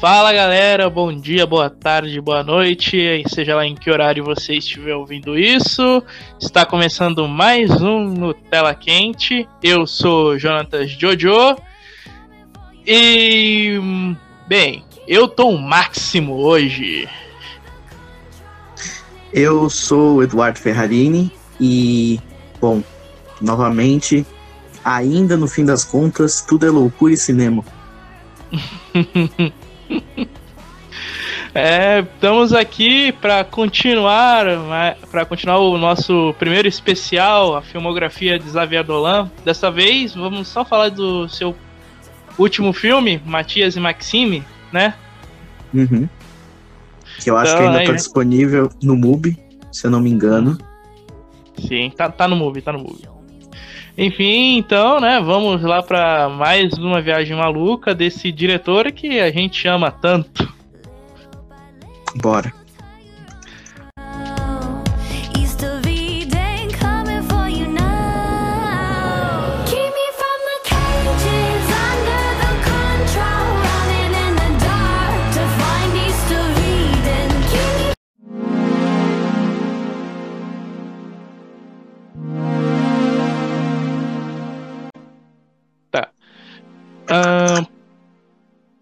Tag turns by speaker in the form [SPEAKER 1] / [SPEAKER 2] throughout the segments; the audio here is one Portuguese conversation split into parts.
[SPEAKER 1] Fala galera, bom dia, boa tarde, boa noite, seja lá em que horário você estiver ouvindo isso. Está começando mais um Nutella Quente. Eu sou Jonatas Jojo. E. Bem, eu tô um máximo hoje.
[SPEAKER 2] Eu sou o Eduardo Ferrarini e, bom, novamente, ainda no fim das contas, tudo é loucura e cinema.
[SPEAKER 1] É, estamos aqui para continuar, para continuar o nosso primeiro especial, a filmografia de Xavier Dolan. Dessa vez, vamos só falar do seu último filme, Matias e Maxime, né?
[SPEAKER 2] Uhum. Que eu acho
[SPEAKER 1] Então,
[SPEAKER 2] que ainda
[SPEAKER 1] aí,
[SPEAKER 2] tá
[SPEAKER 1] né?
[SPEAKER 2] disponível no MUBI, se eu não me engano.
[SPEAKER 1] Sim, tá, tá no movie, tá no movie. Enfim, então, né, vamos lá para mais uma viagem maluca desse diretor que a gente ama tanto.
[SPEAKER 2] Bora.
[SPEAKER 1] Ahn,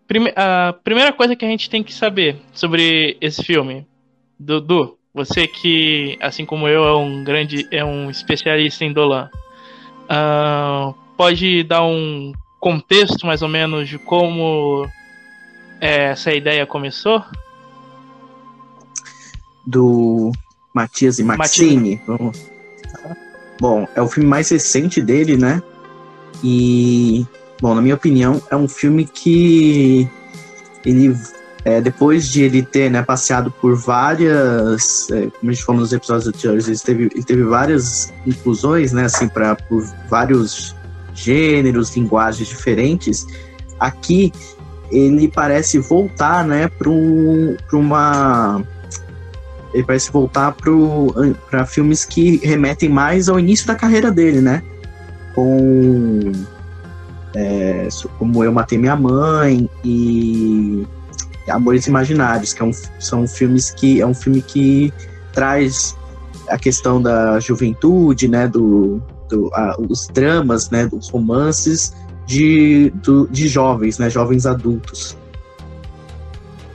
[SPEAKER 1] prime- a primeira coisa que a gente tem que saber sobre esse filme, Dudu, você que, assim como eu, é um grande, é um especialista em Dolan, ahn, pode dar um contexto mais ou menos de como é, essa ideia começou?
[SPEAKER 2] Do Matias e. Vamos. Bom, é o filme mais recente dele, né? E, bom, na minha opinião, é um filme que ele, é, depois de ele ter né, passeado por várias, é, como a gente falou nos episódios anteriores, ele teve, ele teve várias inclusões, né, assim, para por vários gêneros, linguagens diferentes. Aqui ele parece voltar, né, para uma ele parece voltar para filmes que remetem mais ao início da carreira dele, né? Com é, como Eu Matei Minha Mãe e Amores Imaginários, que é um- são filmes que é um filme que traz a questão da juventude, né? Do, do- a- os dramas, né? Dos romances de, do- de jovens, né? Jovens adultos.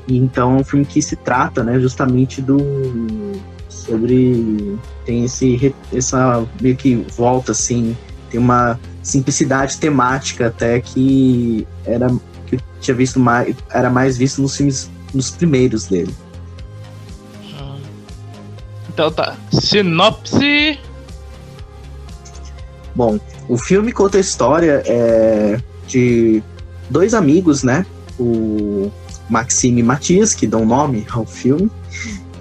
[SPEAKER 2] Então é um filme que se trata, né, justamente do sobre tem esse essa meio que volta assim, tem uma simplicidade temática até que era que eu tinha visto mais era mais visto nos filmes nos primeiros dele.
[SPEAKER 1] Então tá, sinopse.
[SPEAKER 2] Bom, o filme conta a história é, de dois amigos, né? O Maxime e Matias, que dão nome ao filme.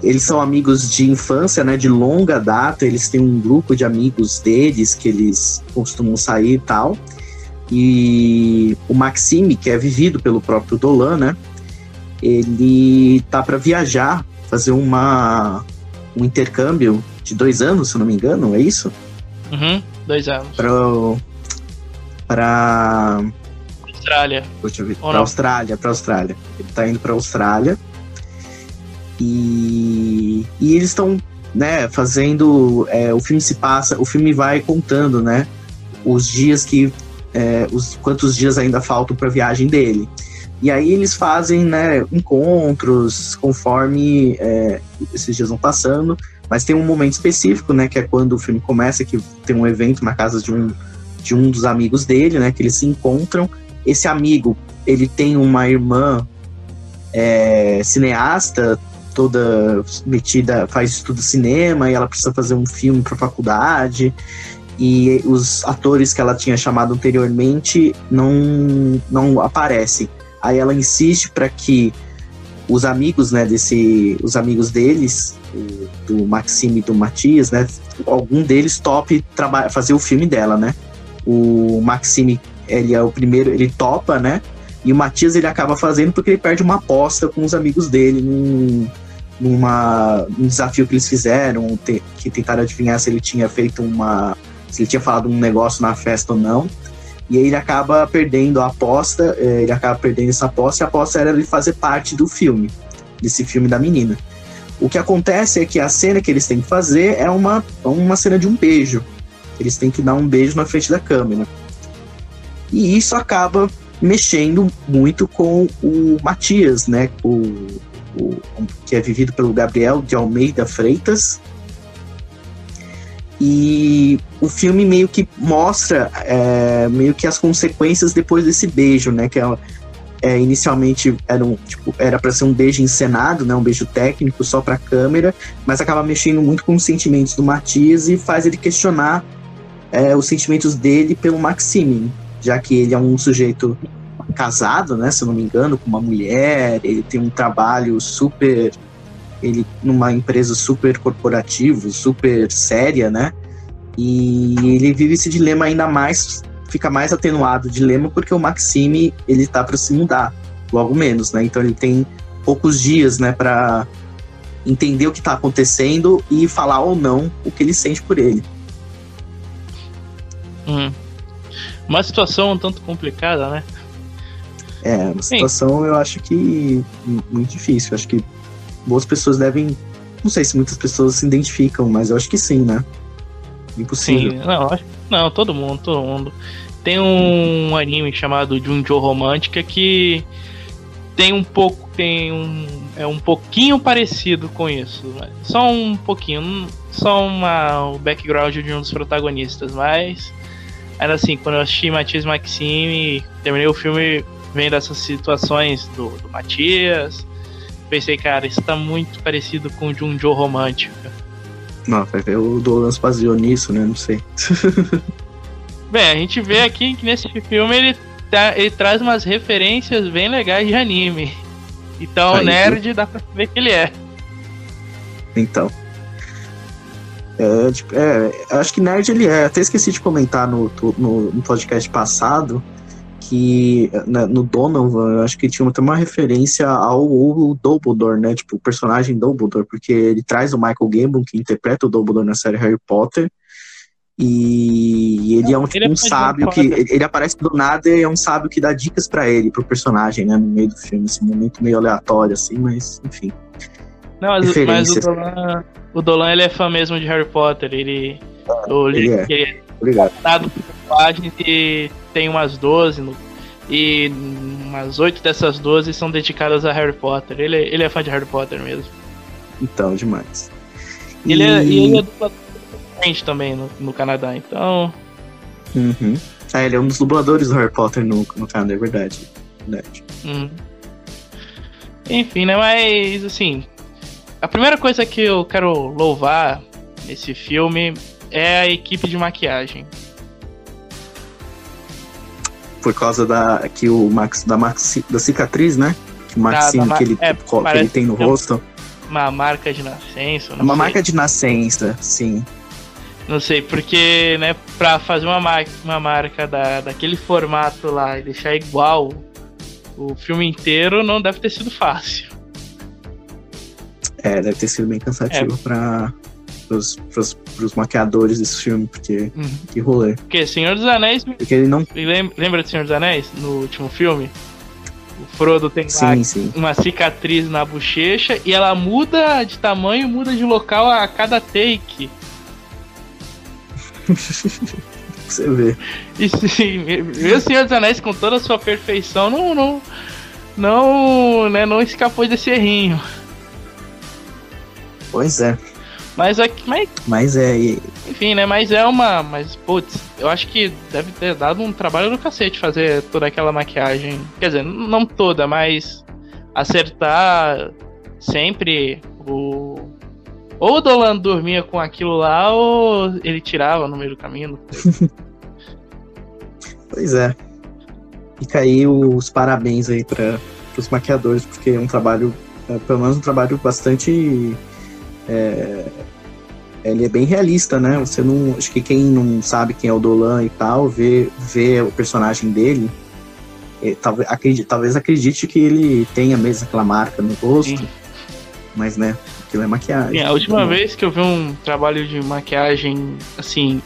[SPEAKER 2] Eles são amigos de infância, né? De longa data. Eles têm um grupo de amigos deles que eles costumam sair e tal. E o Maxime, que é vivido pelo próprio Dolan, né? Ele tá para viajar, fazer uma um intercâmbio de dois anos, se eu não me engano, é isso?
[SPEAKER 1] Uhum, dois anos.
[SPEAKER 2] Pro, pra.
[SPEAKER 1] Austrália.
[SPEAKER 2] Deixa eu ver. Pra? Austrália, pra Austrália. Ele tá indo pra Austrália. E, e eles estão, né, fazendo. é, o filme se passa, o filme vai contando, né? Os dias que. é, os, quantos dias ainda faltam pra viagem dele. E aí eles fazem, né, encontros conforme é, esses dias vão passando. Mas tem um momento específico, né, que é quando o filme começa, que tem um evento na casa de um, de um dos amigos dele, né, que eles se encontram. Esse amigo, ele tem uma irmã é, cineasta, toda metida, faz estudo cinema e ela precisa fazer um filme para faculdade. E os atores que ela tinha chamado anteriormente não, não aparecem. Aí ela insiste para que os amigos, né, desse, os amigos deles, do Maxime e do Matias, né, algum deles tope fazer o filme dela, né? O Maxime, ele é o primeiro, ele topa, né? E o Matias ele acaba fazendo porque ele perde uma aposta com os amigos dele num, numa, num desafio que eles fizeram, te- que tentaram adivinhar se ele tinha feito uma. se ele tinha falado um negócio na festa ou não. E ele acaba perdendo a aposta, é, ele acaba perdendo essa aposta, e a aposta era ele fazer parte do filme, desse filme da menina. O que acontece é que a cena que eles têm que fazer é uma, uma cena de um beijo. Eles têm que dar um beijo na frente da câmera. E isso acaba mexendo muito com o Matias, né? O, o, que é vivido pelo Gabriel de Almeida Freitas. E o filme meio que mostra é, meio que as consequências depois desse beijo, né? Que é, é, inicialmente era um, tipo, era para ser um beijo encenado, né? Um beijo técnico só para câmera, mas acaba mexendo muito com os sentimentos do Matias e faz ele questionar é, os sentimentos dele pelo Maxime, já que ele é um sujeito casado, né, se eu não me engano, com uma mulher, ele tem um trabalho super ele numa empresa super corporativo, super séria, né? E ele vive esse dilema ainda mais, fica mais atenuado o dilema porque o Maxime, ele tá para se mudar, logo menos, né? Então ele tem poucos dias, né, para entender o que tá acontecendo e falar ou não o que ele sente por ele.
[SPEAKER 1] Hum. Uma situação um tanto complicada, né?
[SPEAKER 2] É, uma situação eu acho que muito difícil. Acho que boas pessoas devem. Não sei se muitas pessoas se identificam, mas eu acho que sim, né? Impossível.
[SPEAKER 1] Sim, não, acho, não, todo mundo, todo mundo. Tem um anime chamado Junjo Romântica que tem um pouco, tem um é um pouquinho parecido com isso, só um pouquinho, só uma o background de um dos protagonistas, mas ainda assim, quando eu assisti Matias Maxime, terminei o filme vendo essas situações do, do Matias, pensei, cara, isso tá muito parecido com o Junjo romântico.
[SPEAKER 2] Não, vai ver o Dolan se baseou nisso, né? Não sei.
[SPEAKER 1] Bem, a gente vê aqui que nesse filme ele, tá, ele traz umas referências bem legais de anime. Então, Aí, nerd dá pra ver que ele é.
[SPEAKER 2] Então. É, tipo, é, acho que nerd ele é. Até esqueci de comentar no, no, no podcast passado que né, no Donovan, eu acho que tinha até uma referência ao, ao Dumbledore, né? Tipo, o personagem Dumbledore, porque ele traz o Michael Gambon, que interpreta o Dumbledore na série Harry Potter. E ele é um, tipo, um sábio que. Ele aparece do nada e é um sábio que dá dicas para ele, pro personagem, né? No meio do filme, esse momento meio aleatório, assim, mas enfim.
[SPEAKER 1] Não, mas, mas o Dolan, o Dolan ele é fã mesmo de Harry Potter. Ele.
[SPEAKER 2] Ah, ele, ele, é. ele é
[SPEAKER 1] Obrigado. páginas e tem umas 12 no, e umas 8 dessas 12 são dedicadas a Harry Potter. Ele, ele é fã de Harry Potter mesmo.
[SPEAKER 2] Então, demais.
[SPEAKER 1] Ele é, e ele é dublador também no, no Canadá, então.
[SPEAKER 2] Uhum. Ah, ele é um dos dubladores do Harry Potter no, no Canadá, é verdade. verdade.
[SPEAKER 1] Uhum. Enfim, né? Mas assim. A primeira coisa que eu quero louvar nesse filme é a equipe de maquiagem.
[SPEAKER 2] Por causa da que o Max da Max da cicatriz, né? Que o Maxine da, da, que, ele, é, que ele tem no rosto.
[SPEAKER 1] Uma marca de nascença.
[SPEAKER 2] uma
[SPEAKER 1] sei.
[SPEAKER 2] marca de nascença, sim.
[SPEAKER 1] Não sei, porque, né, pra fazer uma, mar uma marca da, daquele formato lá e deixar igual o filme inteiro não deve ter sido fácil.
[SPEAKER 2] É, deve ter sido bem cansativo é. pra, pros, pros, pros maquiadores desse filme, porque uhum. que rolê.
[SPEAKER 1] Porque Senhor dos Anéis.
[SPEAKER 2] Porque ele não.
[SPEAKER 1] Lembra do Senhor dos Anéis? No último filme? O Frodo tem
[SPEAKER 2] sim, sim.
[SPEAKER 1] uma cicatriz na bochecha e ela muda de tamanho, muda de local a cada take.
[SPEAKER 2] Você vê.
[SPEAKER 1] E sim, o Senhor dos Anéis com toda a sua perfeição não não não, né, não escapou desse errinho.
[SPEAKER 2] Pois é.
[SPEAKER 1] Mas é mas,
[SPEAKER 2] mas é.
[SPEAKER 1] Enfim, né? Mas é uma. Mas, putz, eu acho que deve ter dado um trabalho do cacete fazer toda aquela maquiagem. Quer dizer, não toda, mas acertar sempre o. Ou o Dolan dormia com aquilo lá, ou ele tirava no meio do caminho.
[SPEAKER 2] pois é. Fica aí os parabéns aí para os maquiadores, porque é um trabalho, é, pelo menos um trabalho bastante é, ele é bem realista, né? Você não. Acho que quem não sabe quem é o Dolan e tal, vê, vê o personagem dele, é, talvez, acredite, talvez acredite que ele tenha mesmo aquela marca no rosto. Sim. Mas, né, aquilo é maquiagem.
[SPEAKER 1] Sim, a última vez que eu vi um trabalho de maquiagem, assim,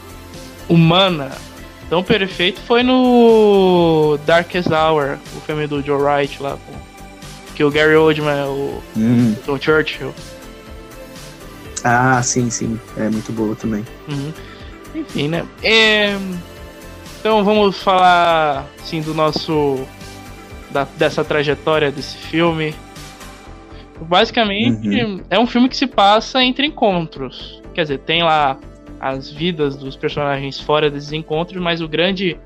[SPEAKER 1] humana, tão perfeito foi no Darkest Hour, o filme do Joe Wright lá, que o Gary Oldman é o
[SPEAKER 2] Hum.
[SPEAKER 1] Tom Churchill.
[SPEAKER 2] Ah, sim, sim. É muito boa também.
[SPEAKER 1] Uhum. Enfim, né? É, Então vamos falar assim do nosso da- dessa trajetória desse filme. Basicamente é um filme que se passa entre encontros. Quer dizer, tem lá as vidas dos personagens fora desses encontros, mas o grande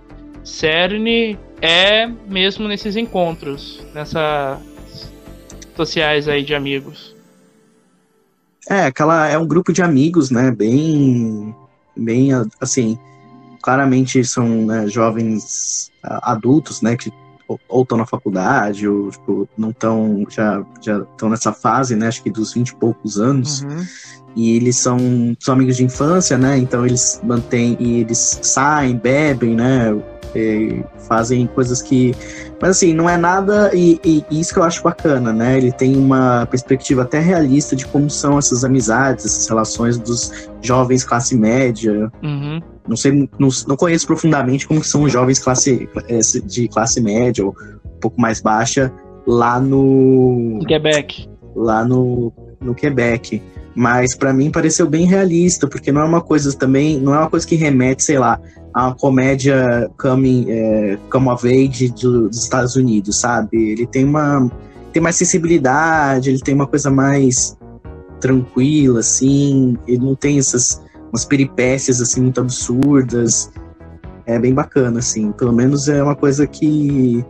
[SPEAKER 1] cerne é mesmo nesses encontros, nessas sociais aí de amigos.
[SPEAKER 2] É, aquela é um grupo de amigos, né? Bem, bem assim, claramente são né, jovens adultos, né? Que ou estão na faculdade ou tipo, não estão já já estão nessa fase, né? Acho que dos 20 e poucos anos. E eles são, são amigos de infância, né? Então eles mantêm e eles saem, bebem, né? E fazem coisas que. Mas assim, não é nada. E, e isso que eu acho bacana, né? Ele tem uma perspectiva até realista de como são essas amizades, essas relações dos jovens classe média.
[SPEAKER 1] Uhum.
[SPEAKER 2] Não sei, não, não conheço profundamente como são os jovens classe, de classe média ou um pouco mais baixa lá no
[SPEAKER 1] Quebec.
[SPEAKER 2] lá no, no Quebec. Mas pra mim pareceu bem realista, porque não é uma coisa também, não é uma coisa que remete, sei lá, a uma comédia coming, é, come of age do- dos Estados Unidos, sabe? Ele tem uma tem mais sensibilidade, ele tem uma coisa mais tranquila, assim, ele não tem essas umas peripécias assim muito absurdas. É bem bacana, assim. Pelo menos é uma coisa que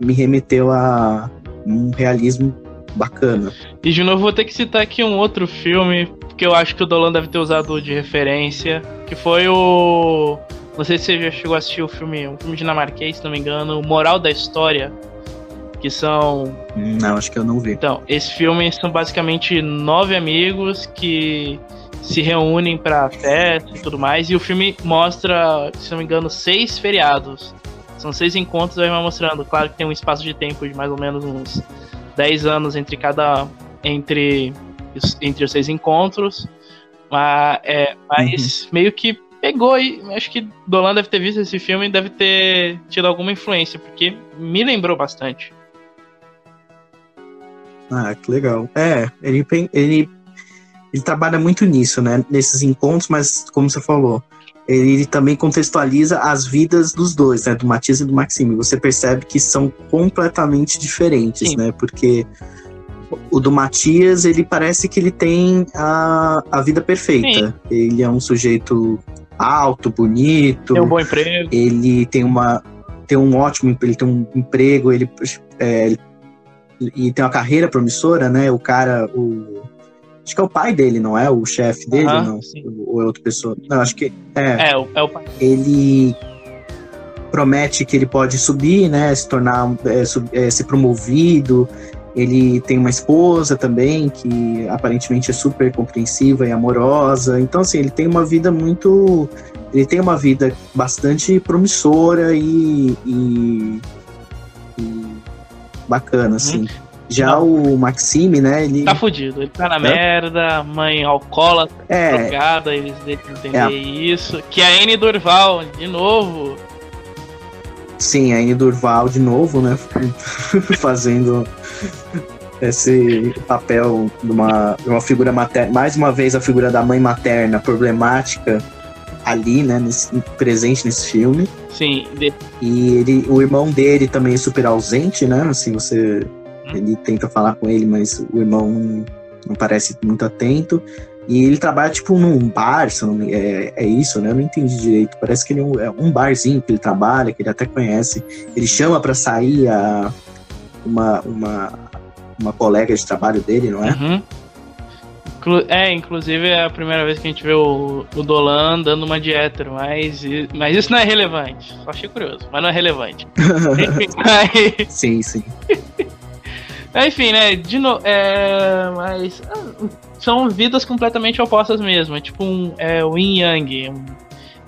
[SPEAKER 2] me remeteu a um realismo bacana.
[SPEAKER 1] E de novo vou ter que citar aqui um outro filme que eu acho que o Dolan deve ter usado de referência, que foi o não sei se você já chegou a assistir o filme, um filme dinamarquês, se não me engano, o Moral da História, que são
[SPEAKER 2] Não, acho que eu não vi.
[SPEAKER 1] Então, esse filme são basicamente nove amigos que se reúnem pra festa e tudo mais. E o filme mostra, se não me engano, seis feriados. São seis encontros, aí vai mostrando. Claro que tem um espaço de tempo de mais ou menos uns 10 anos entre cada. entre, os- entre os seis encontros. Mas, é, mas meio que pegou e acho que Dolan deve ter visto esse filme e deve ter tido alguma influência, porque me lembrou bastante.
[SPEAKER 2] Ah, que legal. É, ele, ele, ele trabalha muito nisso, né? Nesses encontros, mas como você falou, ele também contextualiza as vidas dos dois, né? Do Matias e do Maxime. Você percebe que são completamente diferentes,
[SPEAKER 1] Sim.
[SPEAKER 2] né? Porque o do Matias, ele parece que ele tem a, a vida perfeita. Ele é um sujeito alto, bonito.
[SPEAKER 1] Tem um bom emprego.
[SPEAKER 2] ele tem uma tem um ótimo ele tem um emprego ele, é, ele- e tem uma carreira promissora né o cara o acho que é o pai dele não é? O chefe dele não?
[SPEAKER 1] sim.
[SPEAKER 2] ou é outra pessoa? Não acho que é,
[SPEAKER 1] É, o- é o pai.
[SPEAKER 2] ele promete que ele pode subir né? Se tornar é, sub- é, ser promovido. Ele tem uma esposa também que aparentemente é super compreensiva e amorosa. Então assim ele tem uma vida muito ele tem uma vida bastante promissora e, e- e bacana, assim. Já o Maxime, né, ele...
[SPEAKER 1] Tá fudido. Ele tá na
[SPEAKER 2] É?
[SPEAKER 1] merda, mãe alcoólatra,
[SPEAKER 2] É,
[SPEAKER 1] drogada, eles devem entender
[SPEAKER 2] É.
[SPEAKER 1] isso. Que a Anne Durval, de novo.
[SPEAKER 2] sim, a Anne Durval de novo, né, fazendo esse papel de uma, de uma figura materna, mais uma vez a figura da mãe materna problemática ali, né, nesse- presente nesse filme.
[SPEAKER 1] Sim, de-
[SPEAKER 2] E ele, o irmão dele também é super ausente, né? Assim, você. Ele tenta falar com ele, mas o irmão não, não parece muito atento. E ele trabalha, tipo, num bar, se não é, é isso, né? Eu não entendi direito. Parece que ele é um, é um barzinho que ele trabalha, que ele até conhece. Ele chama pra sair a, uma, uma, uma colega de trabalho dele, não é?
[SPEAKER 1] Uhum. É, inclusive é a primeira vez que a gente vê o, o Dolan dando uma de hétero, mas, mas isso não é relevante. Só achei curioso, mas não é relevante. Aí-
[SPEAKER 2] sim, sim.
[SPEAKER 1] Enfim, né? De no... é, mas ah, são vidas completamente opostas mesmo. É tipo um é, o Yin Yang.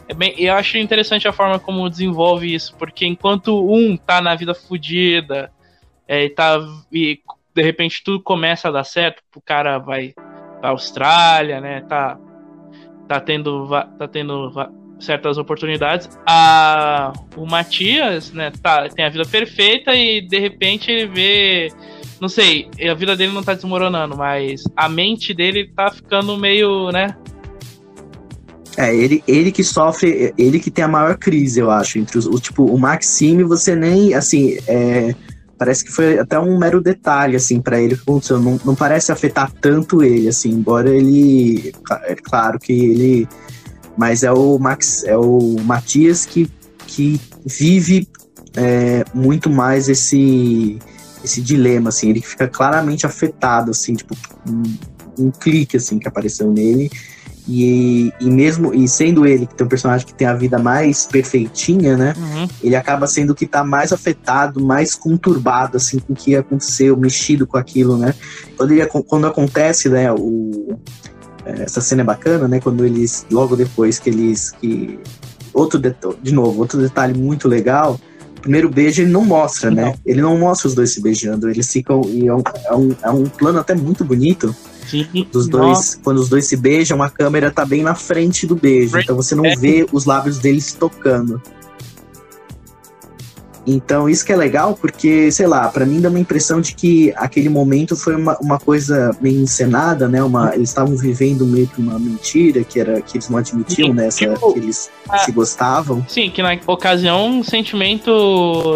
[SPEAKER 1] é bem, eu acho interessante a forma como desenvolve isso, porque enquanto um tá na vida fodida, é, e tá e de repente tudo começa a dar certo, o cara vai pra Austrália, né? Tá tá tendo tá tendo certas oportunidades. A, o Matias, né, tá, tem a vida perfeita e de repente ele vê. Não sei, a vida dele não tá desmoronando, mas a mente dele tá ficando meio, né?
[SPEAKER 2] É, ele, ele que sofre, ele que tem a maior crise, eu acho, entre os, o tipo, o Maxime, você nem, assim, é, parece que foi até um mero detalhe, assim, para ele que aconteceu, não, não parece afetar tanto ele, assim, embora ele, é claro que ele, mas é o Max, é o Matias que, que vive é, muito mais esse, esse dilema, assim, ele fica claramente afetado, assim, tipo, um, um clique, assim, que apareceu nele, e, e mesmo e sendo ele que tem um personagem que tem a vida mais perfeitinha, né?
[SPEAKER 1] Uhum.
[SPEAKER 2] Ele acaba sendo o que tá mais afetado, mais conturbado, assim, com o que aconteceu, mexido com aquilo, né? Quando, ele, quando acontece, né, o, essa cena é bacana, né? Quando eles, logo depois que eles. Que, outro de novo, outro detalhe muito legal. Primeiro beijo ele não mostra, né?
[SPEAKER 1] Não.
[SPEAKER 2] Ele não mostra os dois se beijando. Eles ficam. E é, um, é, um, é um plano até muito bonito
[SPEAKER 1] Sim,
[SPEAKER 2] dos dois, quando os dois se beijam, a câmera tá bem na frente do beijo, então você não vê os lábios deles tocando. Então isso que é legal, porque, sei lá, pra mim dá uma impressão de que aquele momento foi uma, uma coisa meio encenada, né? Uma, eles estavam vivendo meio que uma mentira, que era que eles não admitiam,
[SPEAKER 1] Sim,
[SPEAKER 2] né? Essa,
[SPEAKER 1] tipo,
[SPEAKER 2] que eles
[SPEAKER 1] ah.
[SPEAKER 2] se gostavam.
[SPEAKER 1] Sim, que na ocasião o sentimento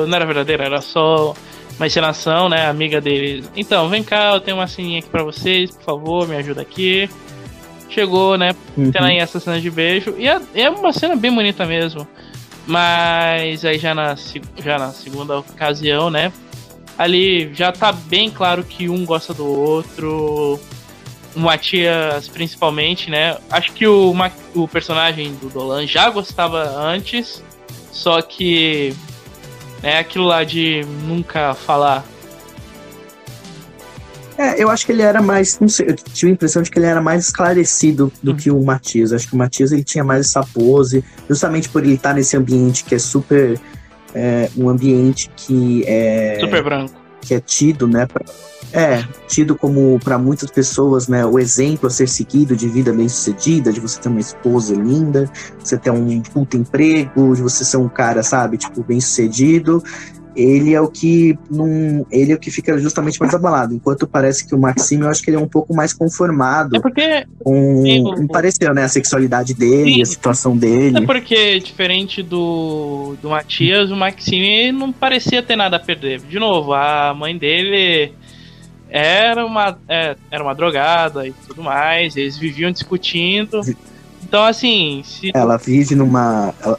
[SPEAKER 1] não era verdadeiro, era só uma encenação, né? Amiga dele. Então, vem cá, eu tenho uma sininha aqui pra vocês, por favor, me ajuda aqui. Chegou, né?
[SPEAKER 2] Uhum.
[SPEAKER 1] Tem aí essa cena de beijo. E é, é uma cena bem bonita mesmo. Mas aí já na, já na segunda ocasião, né? Ali já tá bem claro que um gosta do outro. O Matias, principalmente, né? Acho que o, o personagem do Dolan já gostava antes. Só que é aquilo lá de nunca falar.
[SPEAKER 2] É, eu acho que ele era mais, não sei, eu tive a impressão de que ele era mais esclarecido do
[SPEAKER 1] Uhum.
[SPEAKER 2] que o Matias. Acho que o Matias ele tinha mais essa pose, justamente por ele estar nesse ambiente que é super, é, um ambiente que é,
[SPEAKER 1] Super branco.
[SPEAKER 2] que é tido, né, pra- é tido como para muitas pessoas, né, o exemplo a ser seguido de vida bem sucedida, de você ter uma esposa linda, você ter um puto emprego, de você ser um cara, sabe, tipo bem sucedido ele é o que não, ele é o que fica justamente mais abalado, enquanto parece que o Maxime, eu acho que ele é um pouco mais conformado
[SPEAKER 1] É porque
[SPEAKER 2] com,
[SPEAKER 1] Sim,
[SPEAKER 2] pareceu, né, a sexualidade dele,
[SPEAKER 1] Sim.
[SPEAKER 2] a situação dele.
[SPEAKER 1] É porque, diferente do, do Matias, o Maxime não parecia ter nada a perder. De novo, a mãe dele era uma, é, era uma drogada e tudo mais, eles viviam discutindo. Então, assim, se.
[SPEAKER 2] Ela vive numa ela,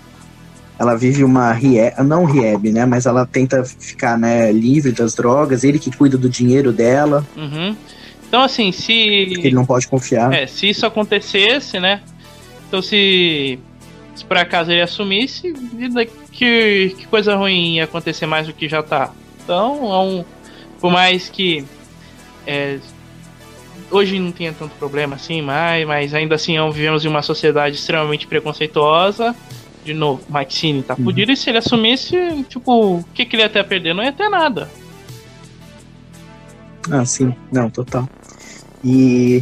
[SPEAKER 2] ela vive uma rehab, não rehab, né, mas ela tenta ficar, né, livre das drogas, ele que cuida do dinheiro dela,
[SPEAKER 1] Uhum. Então, assim, se.
[SPEAKER 2] ele não pode confiar.
[SPEAKER 1] É, se isso acontecesse, né? Então, se. Se por acaso ele assumisse, que, que coisa ruim ia acontecer mais do que já tá. Então, é um, por mais que. é, hoje não tenha tanto problema assim, mas, mas ainda assim é vivemos em uma sociedade extremamente preconceituosa. De novo, Maxine tá
[SPEAKER 2] Uhum.
[SPEAKER 1] fudido, e se ele assumisse, tipo, o que, que ele ia ter a perder? Não ia ter nada.
[SPEAKER 2] Ah, sim, não, total. E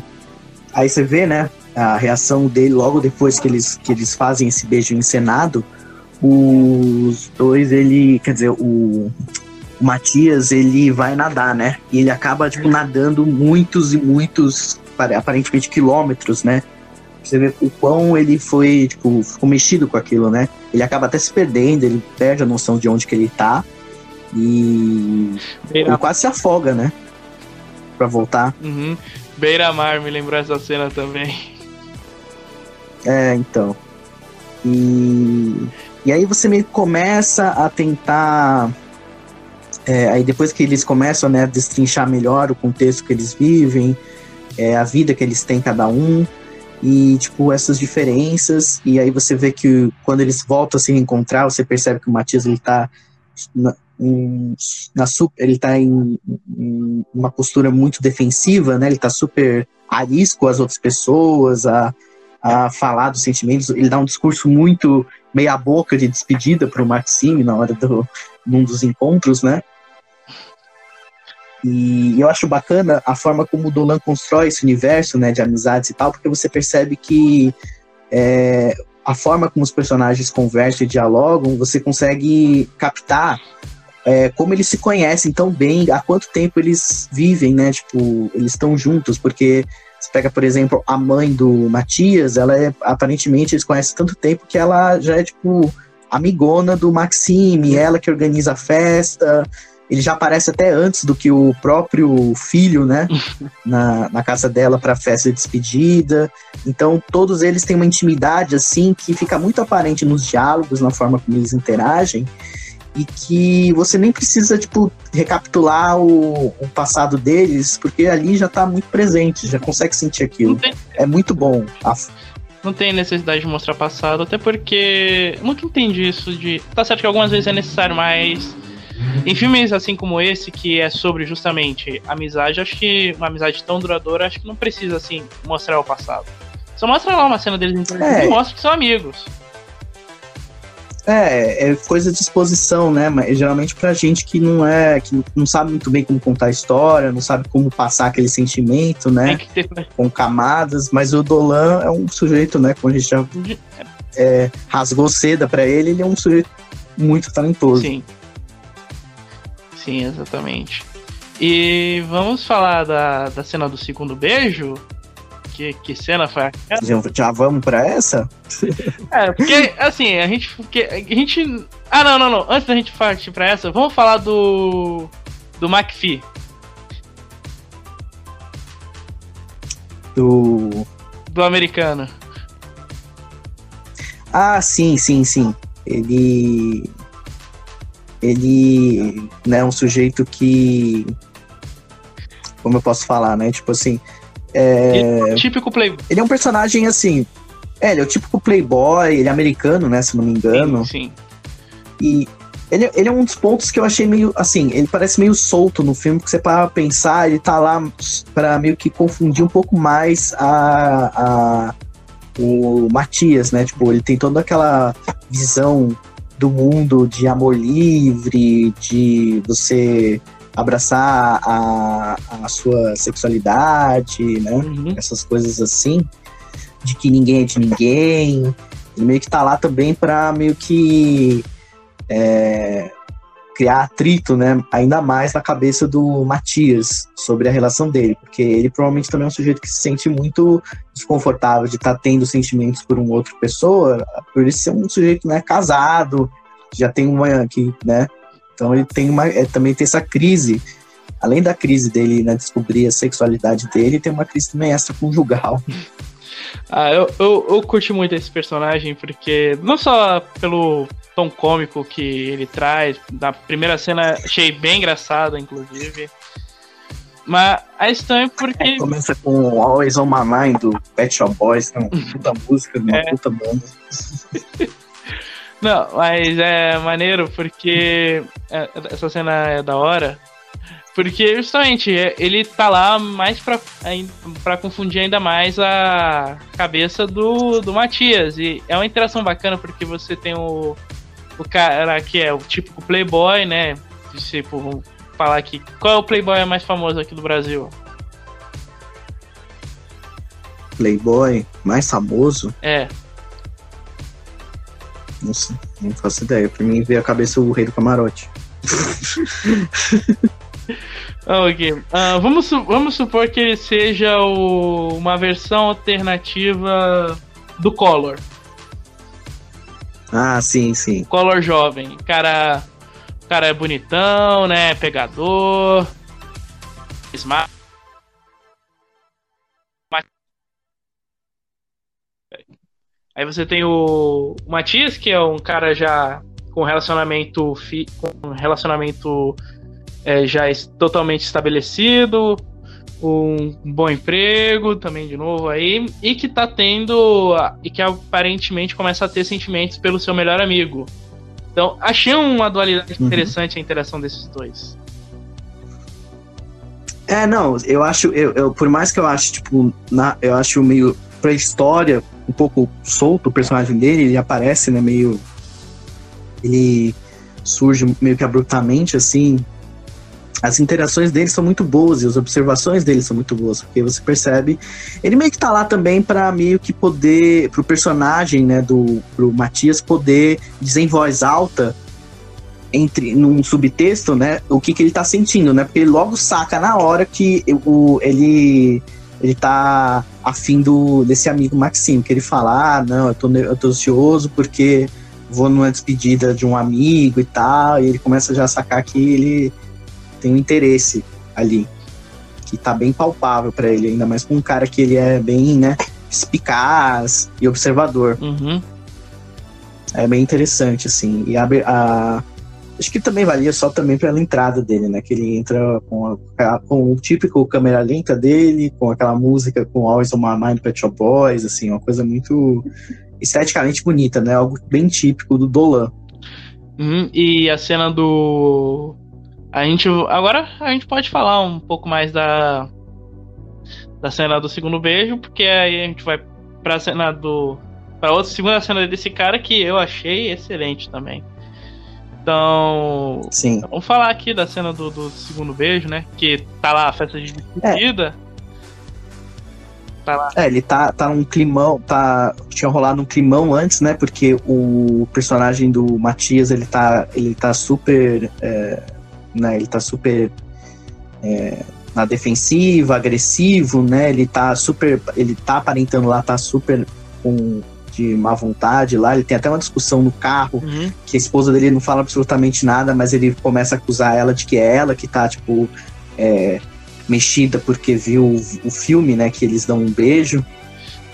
[SPEAKER 2] aí você vê, né, a reação dele logo depois que eles, que eles fazem esse beijo encenado. Os dois, ele, quer dizer, o, o Matias, ele vai nadar, né? E ele acaba, tipo, nadando muitos e muitos, pare- aparentemente, quilômetros, né? Você vê o quão ele foi, tipo, ficou mexido com aquilo, né? Ele acaba até se perdendo, ele perde a noção de onde que ele tá. E ele quase se afoga, né? Pra voltar.
[SPEAKER 1] Uhum. Beira-mar me lembrou essa cena também.
[SPEAKER 2] É, então. E, e aí você meio que começa a tentar. é, aí depois que eles começam né, a destrinchar melhor o contexto que eles vivem, é, a vida que eles têm cada um, e tipo, essas diferenças. E aí você vê que quando eles voltam a se encontrar, você percebe que o Matias ele tá na, em- na ele tá em, em uma postura muito defensiva, né? Ele tá super arisco às outras pessoas, a, a falar dos sentimentos. Ele dá um discurso muito meia boca de despedida para o Maxime na hora do num dos encontros, né? E eu acho bacana a forma como o Dolan constrói esse universo, né, de amizades e tal, porque você percebe que é, a forma como os personagens conversam e dialogam, você consegue captar é, como eles se conhecem tão bem, há quanto tempo eles vivem, né? Tipo, eles estão juntos, porque você pega, por exemplo, a mãe do Matias, ela é, aparentemente, eles conhecem tanto tempo que ela já é, tipo, amigona do Maxime, ela que organiza a festa, ele já aparece até antes do que o próprio filho, né? na, na casa dela para a festa de despedida. Então, todos eles têm uma intimidade, assim, que fica muito aparente nos diálogos, na forma como eles interagem e que você nem precisa, tipo, recapitular o, o passado deles, porque ali já tá muito presente, já consegue sentir aquilo. É muito bom. A-
[SPEAKER 1] não tem necessidade de mostrar passado, até porque eu nunca entendi isso de. Tá certo que algumas vezes é necessário, mas. Em filmes assim como esse, que é sobre justamente amizade, acho que uma amizade tão duradoura, acho que não precisa, assim, mostrar o passado. Só mostra lá uma cena deles interagindo
[SPEAKER 2] É.
[SPEAKER 1] e mostra que são amigos.
[SPEAKER 2] É, é coisa de exposição, né? Mas geralmente pra gente que não é, que não sabe muito bem como contar a história, não sabe como passar aquele sentimento,
[SPEAKER 1] Tem
[SPEAKER 2] né?
[SPEAKER 1] que ter.
[SPEAKER 2] Com camadas, mas o Dolan é um sujeito, né? Como a gente já é, rasgou seda pra ele, ele é um sujeito muito talentoso.
[SPEAKER 1] Sim. Sim, exatamente. E vamos falar da, da cena do segundo beijo? Que, que cena foi aquela?
[SPEAKER 2] Já, já vamos pra essa?
[SPEAKER 1] É, porque, assim, a gente. Porque, a gente. Ah, não, não, não. Antes da gente partir pra essa, vamos falar do. Do McPhee.
[SPEAKER 2] Do
[SPEAKER 1] Do americano.
[SPEAKER 2] Ah, sim, sim, sim. Ele. Ele né, é um sujeito que. Como eu posso falar, né? Tipo assim. É,
[SPEAKER 1] Típico playboy.
[SPEAKER 2] ele é um personagem assim. É, ele é o típico playboy, ele é americano, né? Se não me engano.
[SPEAKER 1] Sim, sim.
[SPEAKER 2] E ele, ele é um dos pontos que eu achei meio. Assim, ele parece meio solto no filme, porque você para pensar, ele tá lá para meio que confundir um pouco mais a, a, o Matias, né? Tipo, ele tem toda aquela visão do mundo de amor livre, de você abraçar a, a sua sexualidade, né?
[SPEAKER 1] Uhum.
[SPEAKER 2] essas coisas assim, de que ninguém é de ninguém. Ele meio que tá lá também pra meio que é, criar atrito, né? Ainda mais na cabeça do Matias sobre a relação dele, porque ele provavelmente também é um sujeito que se sente muito desconfortável de estar tendo sentimentos por uma outra pessoa, por ele ser um sujeito, né, casado, já tem uma que, né? Então ele tem uma, é, também tem essa crise além da crise dele né, descobrir a sexualidade dele, tem uma crise também extraconjugal.
[SPEAKER 1] Ah, eu, eu, eu curti muito esse personagem, porque não só pelo tom cômico que ele traz, na primeira cena achei bem engraçado, inclusive. Mas a também porque.
[SPEAKER 2] Começa com Always On My Mind do Pet Shop Boys, que é uma puta música, uma
[SPEAKER 1] É.
[SPEAKER 2] puta banda.
[SPEAKER 1] Não, mas é maneiro porque é, essa cena é da hora. Porque justamente é, ele tá lá mais pra, pra confundir ainda mais a cabeça do, do Matias. E é uma interação bacana porque você tem o, o cara que é o típico playboy, né? Tipo, falar aqui. Qual é o playboy mais famoso aqui do Brasil?
[SPEAKER 2] Playboy, mais famoso,
[SPEAKER 1] É,
[SPEAKER 2] não sei, não faço ideia. Pra mim veio a cabeça o Rei do Camarote.
[SPEAKER 1] Ah, ok. Ah, vamos, su- vamos supor que ele seja o- uma versão alternativa do Collor.
[SPEAKER 2] Ah, sim, sim.
[SPEAKER 1] Collor jovem. O cara, o cara é bonitão, né? Pegador. Smart. Aí você tem o, o Matias, que é um cara já com relacionamento fi, com relacionamento é, já totalmente estabelecido, um bom emprego também de novo aí, e que tá tendo e que aparentemente começa a ter sentimentos pelo seu melhor amigo. Então, achei uma dualidade
[SPEAKER 2] Uhum.
[SPEAKER 1] interessante a interação desses dois.
[SPEAKER 2] É, não, eu acho, eu, eu- por mais que eu acho, tipo, na, eu acho meio pra história um pouco solto o personagem dele, ele aparece, né, meio. Ele surge meio que abruptamente, assim. As interações dele são muito boas e as observações dele são muito boas, porque você percebe. Ele meio que tá lá também para meio que poder, pro personagem, né, do pro Matias poder dizer em voz alta entre num subtexto, né, o que que ele tá sentindo, né? Porque ele logo saca na hora que o ele ele tá afim do, desse amigo Maxime, que ele fala: "Ah, não, eu tô, eu tô ansioso porque vou numa despedida de um amigo e tal", e ele começa já a sacar que ele tem um interesse ali que tá bem palpável pra ele, ainda mais com um cara que ele é bem, né, espicaz e observador.
[SPEAKER 1] Uhum.
[SPEAKER 2] É bem interessante, assim. E a, a- acho que também valia só também pela entrada dele, né? Que ele entra com, a- com o típico câmera lenta dele, com aquela música com Always on My Mind Pet Shop Boys, assim, uma coisa muito esteticamente bonita, né? Algo bem típico do Dolan.
[SPEAKER 1] Uhum, E a cena do. A gente. Agora a gente pode falar um pouco mais da. Da cena do segundo beijo, porque aí a gente vai pra cena do. Pra outra segunda cena desse cara que eu achei excelente também. Então.
[SPEAKER 2] Sim.
[SPEAKER 1] Vamos falar aqui da cena do, do segundo beijo, né? Que tá lá a festa de despedida. Tá lá.
[SPEAKER 2] É, ele tá, tá num climão, tá. Tinha rolado um climão antes, né? Porque o personagem do Matias, ele tá, ele tá super. é, né, ele tá super. é, na defensiva, agressivo, né? Ele tá super. Ele tá aparentando lá, tá super com de má vontade lá. Ele tem até uma discussão no carro
[SPEAKER 1] Uhum.
[SPEAKER 2] que a esposa dele não fala absolutamente nada, mas ele começa a acusar ela de que é ela que tá, tipo, é, mexida porque viu o, filme, né? Que eles dão um beijo.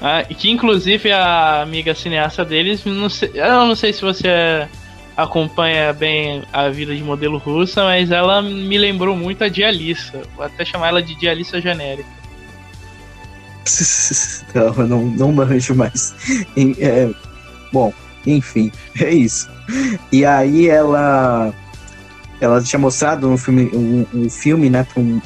[SPEAKER 1] Ah, e que inclusive a amiga cineasta deles, não sei, eu não sei se você acompanha bem a vida de modelo russa, mas ela me lembrou muito a Dialissa. Vou até chamar ela de Dialissa genérica.
[SPEAKER 2] não, não, não manjo mais. É, bom, enfim, é isso. E aí ela. Ela tinha mostrado um filme, um, um filme né, para um,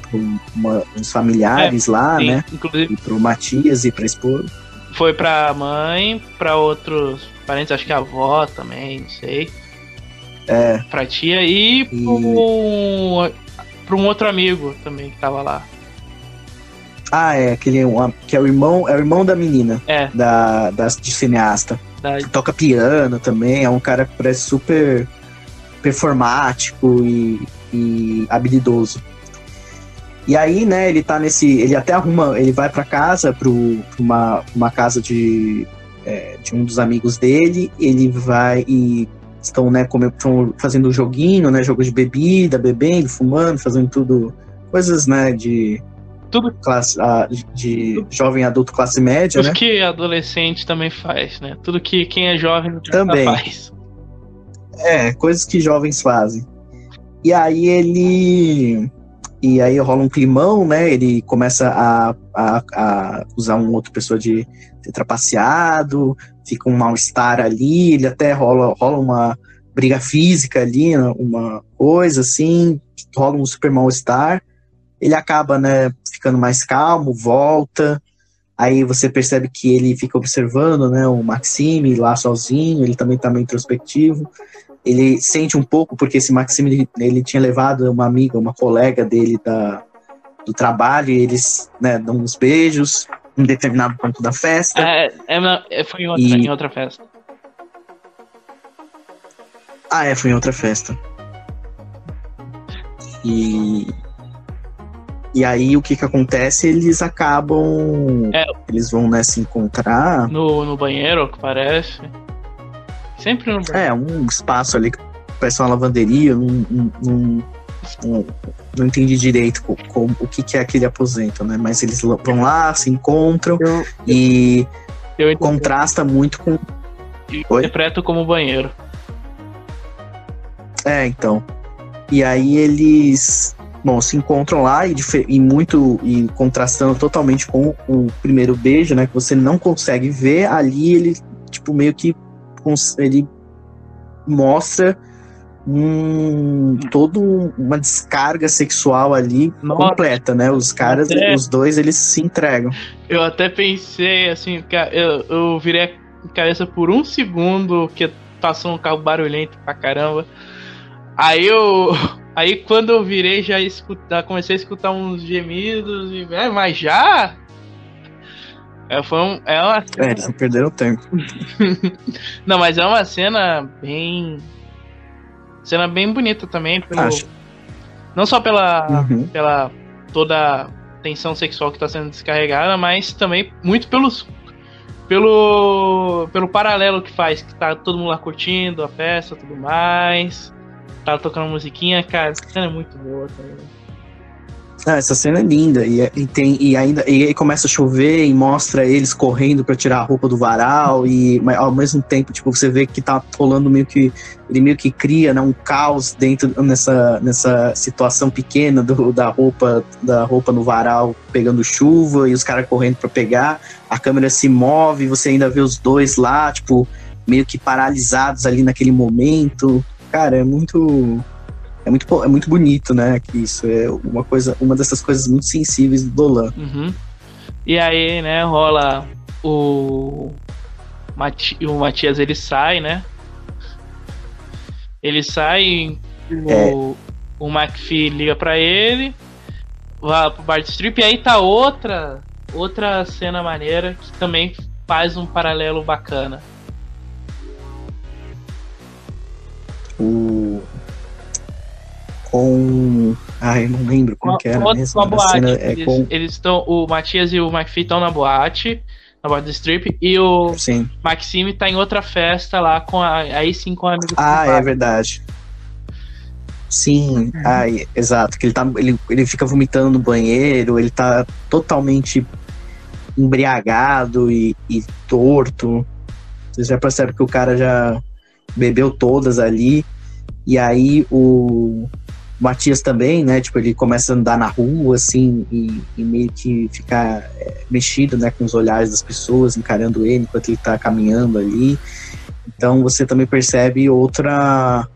[SPEAKER 2] uns familiares lá,
[SPEAKER 1] Sim,
[SPEAKER 2] né?
[SPEAKER 1] Inclusive
[SPEAKER 2] E pro Matias e pra esposa.
[SPEAKER 1] foi pra mãe, pra outros parentes, acho que a avó também, não sei.
[SPEAKER 2] É.
[SPEAKER 1] Pra tia e
[SPEAKER 2] E-
[SPEAKER 1] pro, pra um outro amigo também que tava lá.
[SPEAKER 2] Ah, é, aquele um- que é o irmão, é o irmão da menina,
[SPEAKER 1] É,
[SPEAKER 2] da, da de cineasta.
[SPEAKER 1] da,
[SPEAKER 2] toca piano também, é um cara que parece super performático e, e habilidoso. E aí, né, ele tá nesse. Ele até arruma. Ele vai pra casa, pro, pra uma, uma casa de, é, de um dos amigos dele. Ele vai e estão, né, estão fazendo joguinho, né? Jogo de bebida, bebendo, fumando, fazendo tudo. Coisas, né, de.
[SPEAKER 1] Tudo-
[SPEAKER 2] Classe, ah, de- jovem adulto classe média,
[SPEAKER 1] tudo
[SPEAKER 2] né?
[SPEAKER 1] que adolescente também faz, né? Tudo que quem é jovem
[SPEAKER 2] Também.
[SPEAKER 1] faz.
[SPEAKER 2] É, coisas que jovens fazem. E aí ele. E aí rola um climão, né? Ele começa a, a, a acusar um outro pessoa de ter trapaceado, fica um mal-estar ali, ele até rola, rola uma briga física ali, uma coisa assim, rola um super mal-estar. Ele acaba, né, ficando mais calmo, volta. Aí você percebe que ele fica observando, né, o Maxime lá sozinho, ele também tá meio introspectivo ele sente um pouco porque esse Maxime ele, ele tinha levado uma amiga, uma colega dele da, do trabalho, eles né, dão uns beijos em determinado ponto da festa.
[SPEAKER 1] É, é, é, foi em outra,
[SPEAKER 2] E-
[SPEAKER 1] em outra festa.
[SPEAKER 2] Ah, é, foi em outra festa. E e aí o que que acontece? Eles acabam,
[SPEAKER 1] É.
[SPEAKER 2] eles vão né, se encontrar.
[SPEAKER 1] No, no banheiro, que parece. Sempre no banheiro.
[SPEAKER 2] É, um espaço ali que parece uma lavanderia, eu não, não, não, não- entendi direito co- como, o que, que é aquele aposento, né? Mas eles vão lá, se encontram
[SPEAKER 1] Eu,
[SPEAKER 2] e
[SPEAKER 1] eu
[SPEAKER 2] contrasta muito com. Oi?
[SPEAKER 1] interpreto como banheiro.
[SPEAKER 2] É, então. E aí eles, bom, se encontram lá e, e muito e contrastando totalmente com o primeiro beijo, né? Que você não consegue ver ali ele tipo meio que ele mostra um todo um- uma descarga sexual ali
[SPEAKER 1] Nossa.
[SPEAKER 2] completa, né? Os caras,
[SPEAKER 1] Até-
[SPEAKER 2] os dois, eles se entregam.
[SPEAKER 1] Eu até pensei assim, eu, eu virei a cabeça por um segundo que passou um carro barulhento pra caramba. Aí eu, Aí quando eu virei, já escutar, comecei a escutar uns gemidos e. É, mas já? É, foi um, é uma
[SPEAKER 2] É, eles perderam tempo.
[SPEAKER 1] Não, mas é uma cena bem. Cena bem bonita também. Pelo,
[SPEAKER 2] Acho.
[SPEAKER 1] Não só pela,
[SPEAKER 2] Uhum.
[SPEAKER 1] pela toda a tensão sexual que está sendo descarregada, mas também muito pelos. Pelo, pelo paralelo que faz, que tá todo mundo lá curtindo a festa tudo mais. Tá tocando musiquinha, cara, essa cena é muito boa também.
[SPEAKER 2] Ah, essa cena é linda. E, e tem e ainda e começa a chover e mostra eles correndo pra tirar a roupa do varal e ao mesmo tempo tipo você vê que tá rolando meio que ele meio que cria né, um caos dentro nessa nessa situação pequena do, da roupa da roupa no varal pegando chuva e os caras correndo pra pegar. A câmera se move você ainda vê os dois lá tipo meio que paralisados ali naquele momento. Cara é muito é muito, é muito bonito, né? Que isso é uma coisa, uma dessas coisas muito sensíveis do Dolan.
[SPEAKER 1] Uhum. E aí, né, rola o. Mati... O Matias ele sai, né? Ele sai, o,
[SPEAKER 2] É.
[SPEAKER 1] o McPhee liga pra ele, vai pro bar de strip, e aí tá outra, outra cena maneira que também faz um paralelo bacana.
[SPEAKER 2] Com, ai, eu não lembro como que era mesmo.
[SPEAKER 1] uma boate.
[SPEAKER 2] cena é
[SPEAKER 1] eles,
[SPEAKER 2] com,
[SPEAKER 1] eles estão. O Matias e o McPhee estão na boate, na boate do strip, e o
[SPEAKER 2] sim.
[SPEAKER 1] Maxime tá em outra festa lá com a, aí sim com a amigo
[SPEAKER 2] Ah, é verdade. Sim, ai, exato. Que ele tá, ele, ele fica vomitando no banheiro, ele tá totalmente embriagado e, e torto. Você já percebe que o cara já bebeu todas ali. E aí o Matias também, né? Tipo, ele começa a andar na rua, assim, e, e meio que ficar é, mexido, né? Com os olhares das pessoas, encarando ele enquanto ele tá caminhando ali. Então você também percebe outra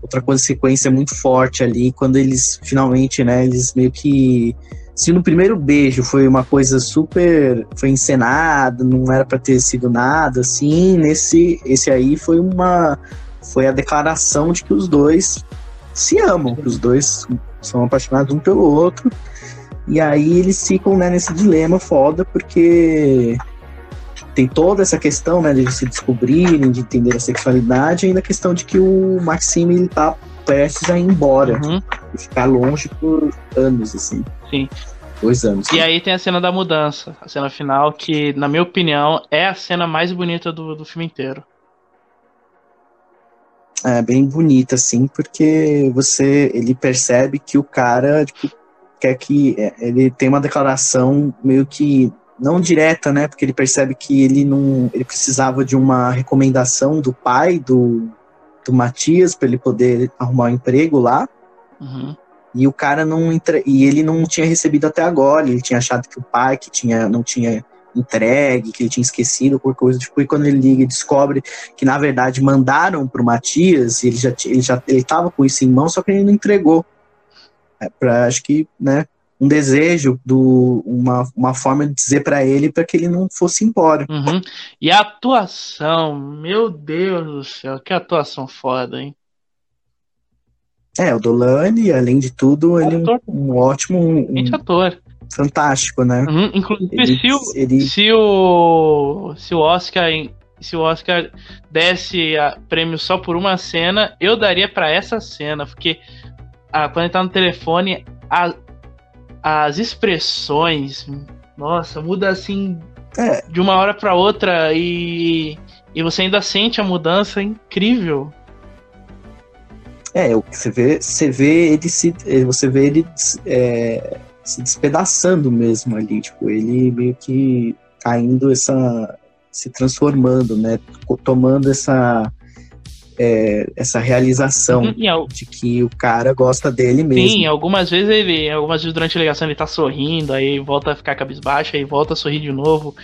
[SPEAKER 2] outra consequência muito forte ali quando eles finalmente, né? Eles meio que se no primeiro beijo foi uma coisa super foi encenada, não era pra ter sido nada assim, nesse esse aí foi uma foi a declaração de que os dois se amam, os dois são apaixonados um pelo outro. E aí eles ficam né, nesse dilema foda, porque tem toda essa questão né, de se descobrirem, de entender a sexualidade, e ainda a questão de que o Maxime ele tá prestes a ir embora
[SPEAKER 1] Uhum,
[SPEAKER 2] e ficar longe por anos, assim.
[SPEAKER 1] sim.
[SPEAKER 2] Dois anos.
[SPEAKER 1] E aí tem a cena da mudança, a cena final, que, na minha opinião, é a cena mais bonita do, do filme inteiro.
[SPEAKER 2] É bem bonita, assim, porque você ele percebe que o cara tipo, quer que é, ele tem uma declaração meio que não direta, né? Porque ele percebe que ele não ele precisava de uma recomendação do pai do, do Matias para ele poder arrumar um emprego lá.
[SPEAKER 1] Uhum.
[SPEAKER 2] E o cara não entre... e ele não tinha recebido até agora. Ele tinha achado que o pai que tinha não tinha entregue, que ele tinha esquecido por coisa. Tipo, e quando ele liga e descobre que na verdade mandaram pro Matias, ele já ele já ele tava com isso em mão, só que ele não entregou. É para acho que, né, um desejo do uma, uma forma de dizer para ele para que ele não fosse embora.
[SPEAKER 1] Uhum. E a atuação, meu Deus do céu, que atuação foda, hein?
[SPEAKER 2] É, o Dolane, além de tudo, ele é um, um ótimo, um,
[SPEAKER 1] ator.
[SPEAKER 2] Fantástico, né?
[SPEAKER 1] Uhum. Inclusive,
[SPEAKER 2] Ele,
[SPEAKER 1] se o,
[SPEAKER 2] ele
[SPEAKER 1] se o se o Oscar se o Oscar desse prêmio só por uma cena, eu daria pra essa cena, porque ah, quando ele tá no telefone, a- as expressões, nossa, muda assim
[SPEAKER 2] É.
[SPEAKER 1] de uma hora pra outra e e você ainda sente a mudança incrível.
[SPEAKER 2] É, o que você vê, você vê ele se, eh, você vê ele é, se despedaçando mesmo ali, tipo, ele meio que caindo essa, se transformando, né, tomando essa, é, essa realização
[SPEAKER 1] Uhum, al-
[SPEAKER 2] de que o cara gosta dele mesmo.
[SPEAKER 1] Sim, algumas vezes ele, algumas vezes durante a ligação ele tá sorrindo, aí volta a ficar cabisbaixo, aí volta a sorrir de novo.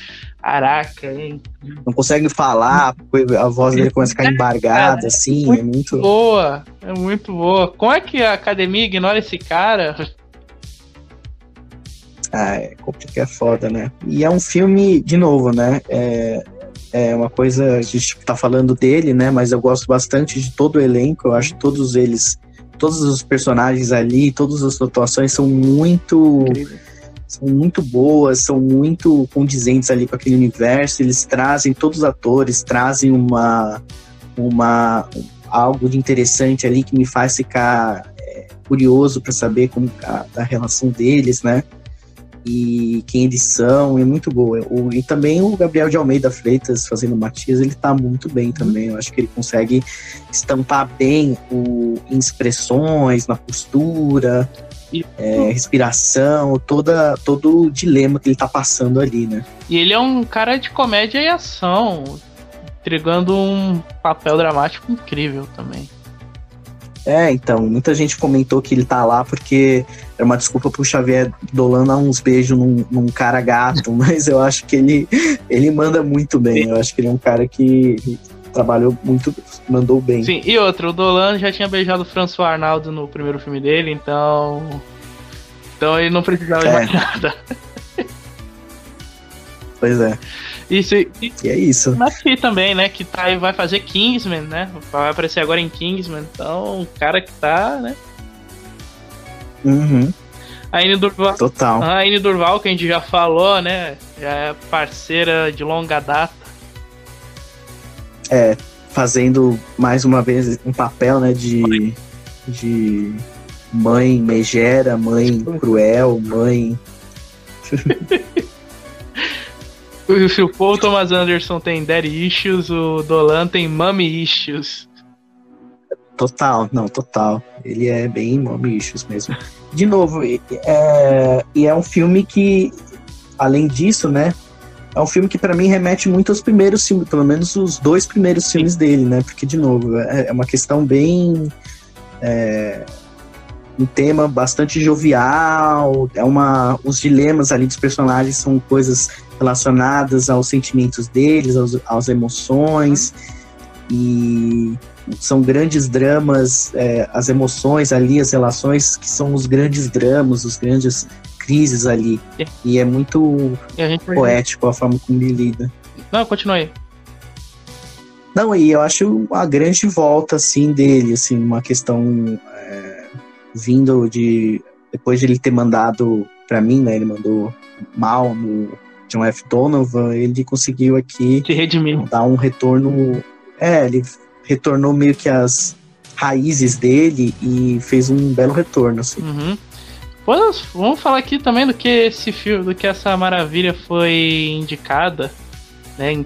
[SPEAKER 1] Caraca, hein?
[SPEAKER 2] Não consegue falar, a voz dele começa a ficar embargada,
[SPEAKER 1] Cara,
[SPEAKER 2] assim,
[SPEAKER 1] muito
[SPEAKER 2] é muito.
[SPEAKER 1] Boa, é muito boa. Como é que a academia ignora esse cara?
[SPEAKER 2] Ah, é complicado, é foda, né? E é um filme, de novo, né? É, é uma coisa, a gente tá falando dele, né? Mas eu gosto bastante de todo o elenco, eu acho todos eles todos os personagens ali, todas as atuações são muito
[SPEAKER 1] Incrível.
[SPEAKER 2] são muito boas, são muito condizentes ali com aquele universo. Eles trazem, todos os atores trazem uma, uma algo de interessante ali que me faz ficar é, curioso para saber como a, a relação deles, né? E quem eles são, é muito boa. O, e também o Gabriel de Almeida Freitas fazendo o Matias, ele tá muito bem também. Eu acho que ele consegue estampar bem o, em expressões, na postura, é, respiração, toda, todo o dilema que ele tá passando ali, né?
[SPEAKER 1] E ele é um cara de comédia e ação, entregando um papel dramático incrível também.
[SPEAKER 2] É, então, muita gente comentou que ele tá lá porque é uma desculpa pro Xavier Dolan dar uns beijos num, num cara gato, mas eu acho que ele, ele manda muito bem. Eu acho que ele é um cara que trabalhou muito, mandou bem.
[SPEAKER 1] Sim, e outro, o Dolan já tinha beijado o François Arnaldo no primeiro filme dele, então. Então ele não precisava de
[SPEAKER 2] É.
[SPEAKER 1] mais nada.
[SPEAKER 2] Pois é,
[SPEAKER 1] Isso, e
[SPEAKER 2] e é isso.
[SPEAKER 1] Aqui também, né? Que tá, vai fazer Kingsman, né? Vai aparecer agora em Kingsman. Então, o cara que tá, né?
[SPEAKER 2] Uhum,
[SPEAKER 1] A Anne Durval,
[SPEAKER 2] total.
[SPEAKER 1] a Anne Durval, que a gente já falou, né? Já é parceira de longa data.
[SPEAKER 2] É, fazendo mais uma vez um papel, né, de, de mãe megera, mãe cruel, mãe.
[SPEAKER 1] O, se o Paul Thomas Anderson tem Daddy Issues, o Dolan tem Mommy Issues.
[SPEAKER 2] Total, não, total. Ele é bem mommy issues mesmo. De novo, e- é, e é um filme que, além disso, né? É um filme que pra mim remete muito aos primeiros filmes, pelo menos os dois primeiros filmes dele, né? Porque, de novo, é, é uma questão bem. é, um tema bastante jovial, é uma, os dilemas ali dos personagens são coisas relacionadas aos sentimentos deles, aos, às emoções, e são grandes dramas, é, as emoções ali, as relações que são os grandes dramas, os grandes crises ali.
[SPEAKER 1] É.
[SPEAKER 2] E é muito
[SPEAKER 1] a
[SPEAKER 2] poético a forma como ele lida.
[SPEAKER 1] Não, continua aí.
[SPEAKER 2] Não, e eu acho a grande volta, assim, dele, assim, uma questão é, vindo de... Depois de ele ter mandado pra mim, né, ele mandou mal no John F. Donovan, ele conseguiu aqui
[SPEAKER 1] Se redimir.
[SPEAKER 2] dar um retorno. É, ele retornou meio que as raízes dele e fez um belo retorno, assim.
[SPEAKER 1] Uhum. Pô, vamos falar aqui também do que esse filme, do que essa maravilha foi indicada, né?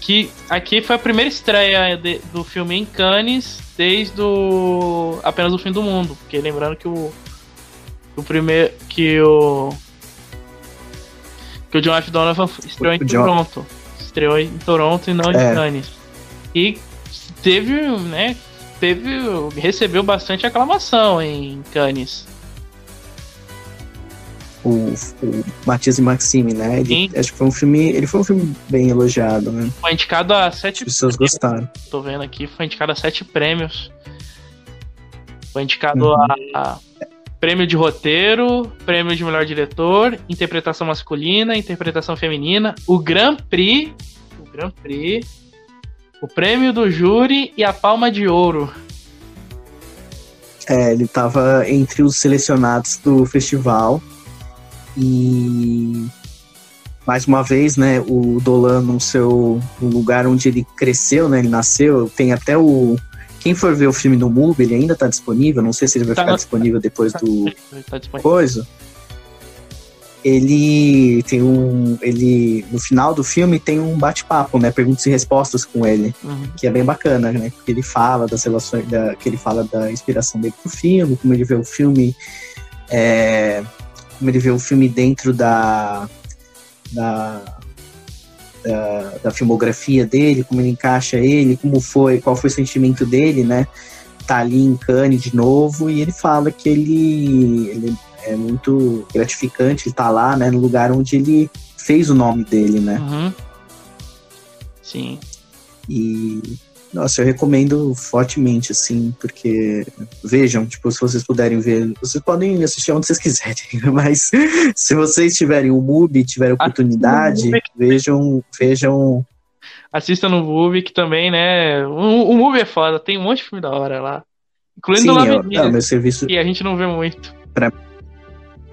[SPEAKER 1] Que aqui foi a primeira estreia de- do filme em Cannes desde o apenas o fim do mundo, porque lembrando que o o primeiro que o que o John F. Donovan estreou em
[SPEAKER 2] John-
[SPEAKER 1] Toronto, estreou em Toronto e não em
[SPEAKER 2] É.
[SPEAKER 1] Cannes. E teve, né? Teve, recebeu bastante aclamação em Cannes.
[SPEAKER 2] O, o Matias e Maxime, né? Ele,
[SPEAKER 1] Sim.
[SPEAKER 2] acho que foi um filme. Ele foi um filme bem elogiado, né?
[SPEAKER 1] Foi indicado a sete
[SPEAKER 2] As pessoas gostaram.
[SPEAKER 1] tô vendo aqui, foi indicado a sete prêmios. Foi indicado
[SPEAKER 2] Uhum.
[SPEAKER 1] a, a prêmio de roteiro, prêmio de melhor diretor, interpretação masculina, interpretação feminina, o Grand Prix, o Grand Prix, o prêmio do júri e a palma de ouro.
[SPEAKER 2] É, ele tava entre os selecionados do festival. E mais uma vez, né, o Dolan no seu no lugar onde ele cresceu, né, ele nasceu, tem até o quem for ver o filme no MUBI, ele ainda tá disponível, não sei se ele vai
[SPEAKER 1] Tá
[SPEAKER 2] ficar
[SPEAKER 1] no-
[SPEAKER 2] disponível depois do
[SPEAKER 1] Tá disponível.
[SPEAKER 2] coisa. Ele tem um, ele no final do filme tem um bate-papo, né, perguntas e respostas com ele
[SPEAKER 1] Uhum.
[SPEAKER 2] que é bem bacana, né? Porque ele fala das relações, da, que ele fala da inspiração dele pro filme, como ele vê o filme, é, como ele vê o filme dentro da, da, da, da filmografia dele, como ele encaixa ele, como foi, qual foi o sentimento dele, né? Tá ali em Cannes de novo e ele fala que ele, ele é muito gratificante ele tá lá, né? No lugar onde ele fez o nome dele, né?
[SPEAKER 1] Uhum. Sim.
[SPEAKER 2] E nossa, eu recomendo fortemente, assim, porque vejam, tipo, se vocês puderem ver, vocês podem assistir onde vocês quiserem, mas se vocês tiverem o MUBI, tiverem oportunidade, vejam, vejam.
[SPEAKER 1] Assista no MUBI, que também, né? O, o MUBI é foda, tem um monte de filme da hora lá. Incluindo
[SPEAKER 2] Sim,
[SPEAKER 1] o
[SPEAKER 2] o
[SPEAKER 1] Video,
[SPEAKER 2] meu serviço.
[SPEAKER 1] que a gente não vê muito.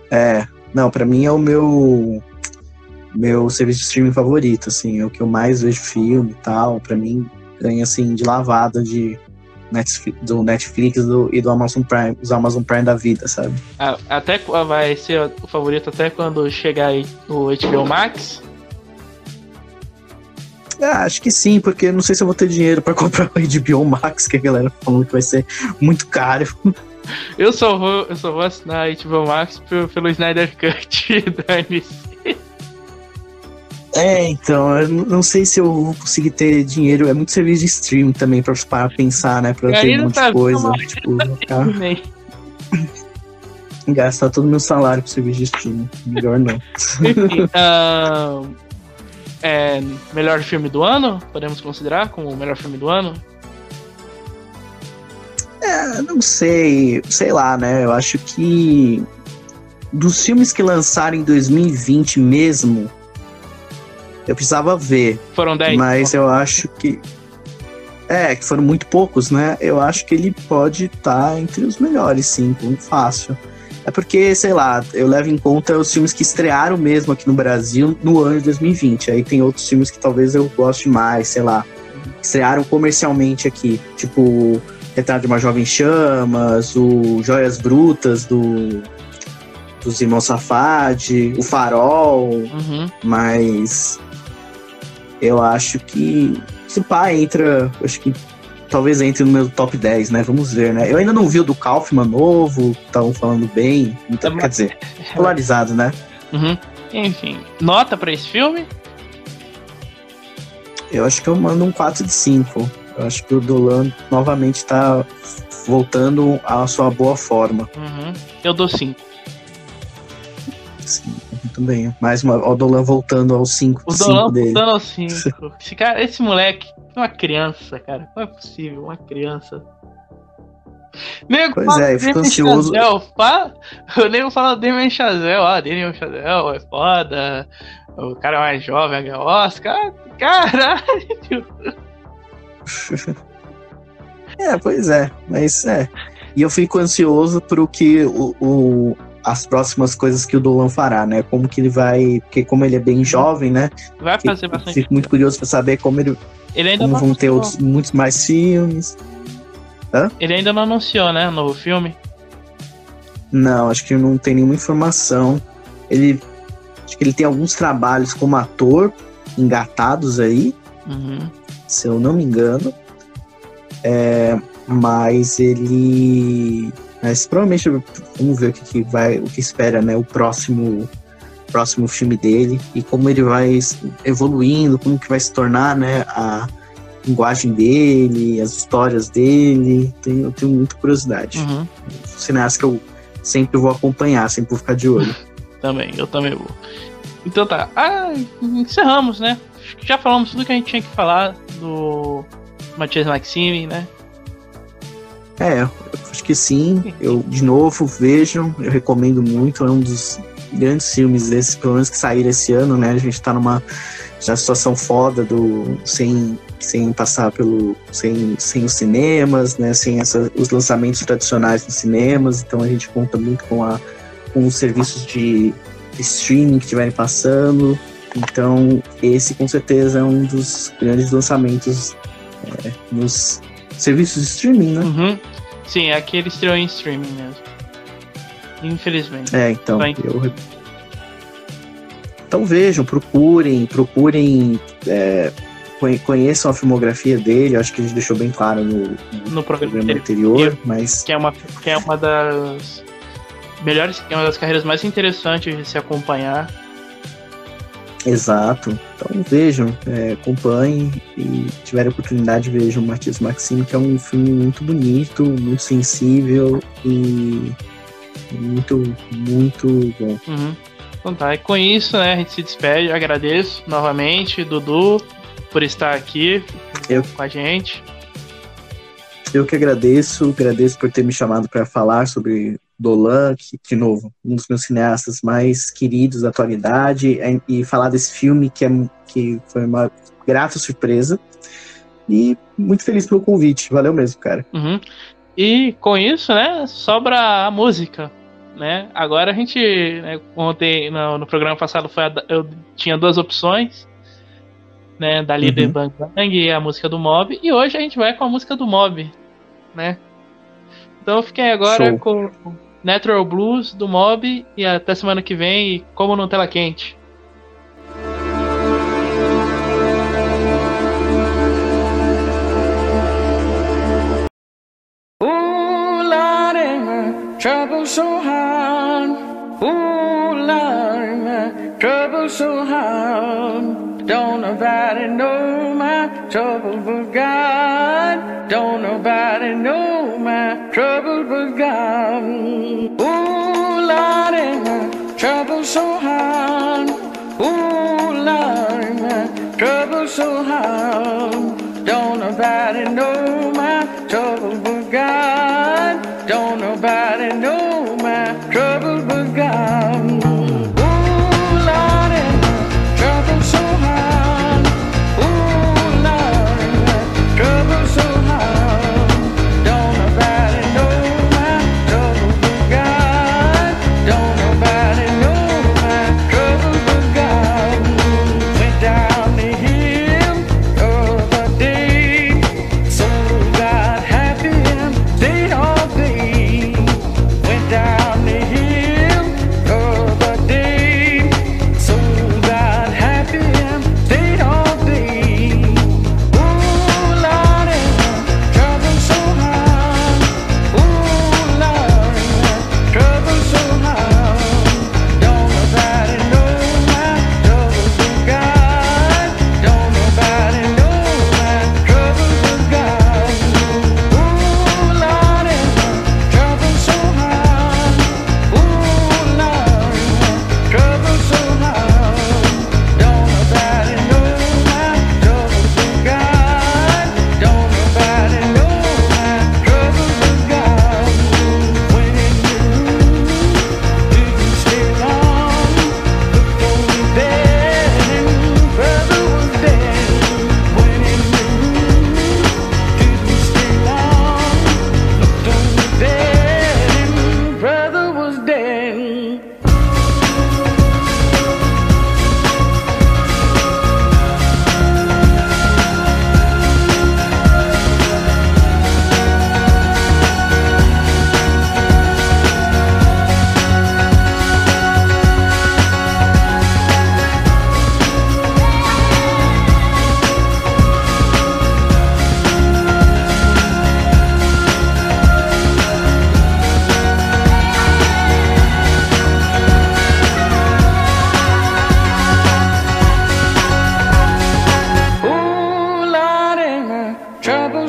[SPEAKER 2] É, não, pra mim é o meu meu serviço de streaming favorito, assim, é o que eu mais vejo filme e tal. Pra mim ganha assim de lavada de Netflix, do Netflix do- e do Amazon Prime, os Amazon Prime da vida, sabe?
[SPEAKER 1] Ah, Até vai ser o favorito até quando chegar aí o HBO Max.
[SPEAKER 2] Ah, acho que sim, porque não sei se eu vou ter dinheiro pra comprar o HBO Max, que a galera falando que vai ser muito caro.
[SPEAKER 1] Eu só vou, eu só vou assinar HBO Max pelo, pelo Snyder Cut da MC.
[SPEAKER 2] É, então, eu não- sei se eu vou conseguir ter dinheiro. É muito serviço de streaming também pra pra pensar, né? Pra
[SPEAKER 1] E
[SPEAKER 2] ter um monte
[SPEAKER 1] tá
[SPEAKER 2] de coisa. Tipo,
[SPEAKER 1] Nem.
[SPEAKER 2] gastar todo o meu salário pro serviço de streaming. Melhor não.
[SPEAKER 1] Enfim, ah, é, melhor filme do ano? Podemos considerar como o melhor filme do ano?
[SPEAKER 2] É, não sei, sei lá, né? Eu acho que dos filmes que lançaram em 2020 mesmo, eu precisava ver,
[SPEAKER 1] Foram 10.
[SPEAKER 2] mas eu acho que é, que foram muito poucos, né? Eu acho que ele pode estar entre os melhores, sim, muito fácil. É porque, sei lá, eu levo em conta os filmes que estrearam mesmo aqui no Brasil no ano de 2020. Aí tem outros filmes que talvez eu goste mais, sei lá, estrearam comercialmente aqui, tipo Retrato de uma Jovem Chamas, o Joias Brutas do dos Irmãos Safadi, o Farol,
[SPEAKER 1] Uhum.
[SPEAKER 2] mas eu acho que se pá entra, acho que talvez entre no meu top 10, né? Vamos ver, né? Eu ainda não vi o do Kaufman novo, estavam falando bem, então, quer dizer, polarizado, né?
[SPEAKER 1] Uhum. Enfim, nota pra esse filme?
[SPEAKER 2] Eu acho que eu mando um 4 de 5. Eu acho que o Dolan novamente tá voltando à sua boa forma.
[SPEAKER 1] Uhum. Eu dou 5.
[SPEAKER 2] Sim, também. Mais uma, o Dolan voltando aos 5
[SPEAKER 1] O Dolan
[SPEAKER 2] dele.
[SPEAKER 1] dando aos 5. Esse, cara, esse moleque é uma criança, cara. Não é possível, uma criança. Nego
[SPEAKER 2] Pois
[SPEAKER 1] fala
[SPEAKER 2] é, eu fico ansioso.
[SPEAKER 1] Chazelle, fala, o nego fala Damien Chazelle, ó, Damien Chazelle é foda, o cara mais jovem ganha Oscar, caralho.
[SPEAKER 2] É, pois é, mas é. E eu fico ansioso pro que o, o- as próximas coisas que o Dolan fará, né? Como que ele vai. Porque como ele é bem jovem, né?
[SPEAKER 1] Vai fazer bastante.
[SPEAKER 2] Fico muito curioso pra saber como ele.
[SPEAKER 1] Ele ainda,
[SPEAKER 2] Como
[SPEAKER 1] não
[SPEAKER 2] vão ter
[SPEAKER 1] anunciou,
[SPEAKER 2] outros, muitos mais filmes.
[SPEAKER 1] ele ainda não anunciou, né, o novo filme.
[SPEAKER 2] Não, acho que não tem nenhuma informação. Ele. Acho que ele tem alguns trabalhos como ator engatados aí,
[SPEAKER 1] Uhum.
[SPEAKER 2] se eu não me engano. É, mas ele. Mas provavelmente vamos ver o que, que vai, o que espera, né? O próximo, próximo filme dele e como ele vai evoluindo, como que vai se tornar, né? A linguagem dele, as histórias dele. Tenho, eu tenho muita curiosidade.
[SPEAKER 1] Uhum.
[SPEAKER 2] Cineasta que eu sempre vou acompanhar, sempre vou ficar de olho.
[SPEAKER 1] Também, eu também vou. Então tá. Ah, encerramos, né? Já falamos tudo que a gente tinha que falar do Matias Maxime, né?
[SPEAKER 2] É, acho que sim. Eu, de novo, vejam, eu recomendo muito. É um dos grandes filmes desses, pelo menos que saíram esse ano, né? A gente tá numa já situação foda do sem, sem passar pelo. sem, sem os cinemas, né? Sem essa, os lançamentos tradicionais nos cinemas. Então a gente conta muito com, a, com os serviços de streaming que estiverem passando. Então, esse com certeza é um dos grandes lançamentos é, nos serviços de streaming, né?
[SPEAKER 1] Uhum. Sim, aqui ele estreou em streaming mesmo. Infelizmente.
[SPEAKER 2] É, então,
[SPEAKER 1] Vai.
[SPEAKER 2] eu... Então vejam, procurem, procurem, é, conhe- conheçam a filmografia dele, acho que a gente deixou bem claro no, no
[SPEAKER 1] No programa
[SPEAKER 2] programa anterior, mas
[SPEAKER 1] que é uma que é uma das melhores, é uma das carreiras mais interessantes de se acompanhar.
[SPEAKER 2] Exato. Então vejam, é, acompanhem e tiverem oportunidade, vejam Matias Maxime, que é um filme muito bonito, muito sensível e muito, muito bom.
[SPEAKER 1] Uhum. Então tá, e com isso, né, a gente se despede. Agradeço novamente, Dudu, por estar aqui
[SPEAKER 2] Eu-
[SPEAKER 1] com a gente.
[SPEAKER 2] Eu que agradeço, agradeço por ter me chamado para falar sobre Dolan, que, de novo, um dos meus cineastas mais queridos da atualidade, é- e falar desse filme que, é, que foi uma grata surpresa. E muito feliz pelo convite, valeu mesmo, cara.
[SPEAKER 1] Uhum.
[SPEAKER 3] E com isso, né, sobra a música, né? Agora a gente, né, ontem no, no, programa passado foi a, eu tinha duas opções, né, da líder uhum. Bang Bang e a música do Mob, e hoje a gente vai com a música do Mob, né? Então eu fiquei agora Show. com Natural Blues do Mob e até semana que vem, como no Tela Quente. trouble so hard. Ooh, Lord, my trouble so hard. Don't nobody know my trouble but God. Don't nobody know my trouble but God. Ooh, Lord, my trouble so hard. Ooh, Lord, my trouble so hard. Don't nobody know my trouble but God. Don't nobody know my trouble but God.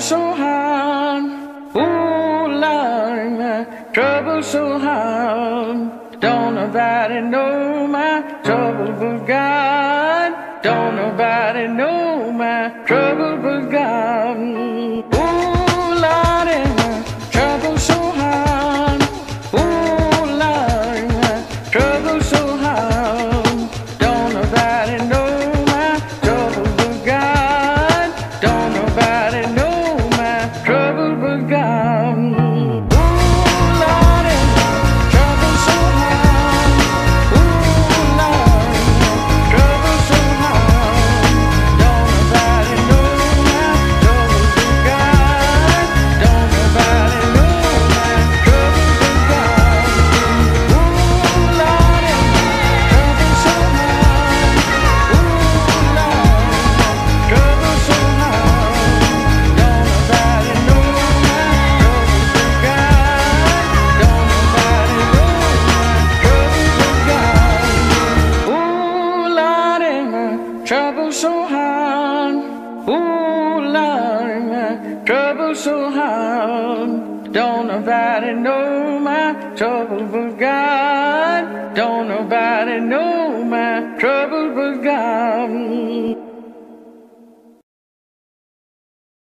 [SPEAKER 4] so hard. oh Lord, my trouble so hard. Don't nobody know my trouble but God. Don't nobody know my trouble.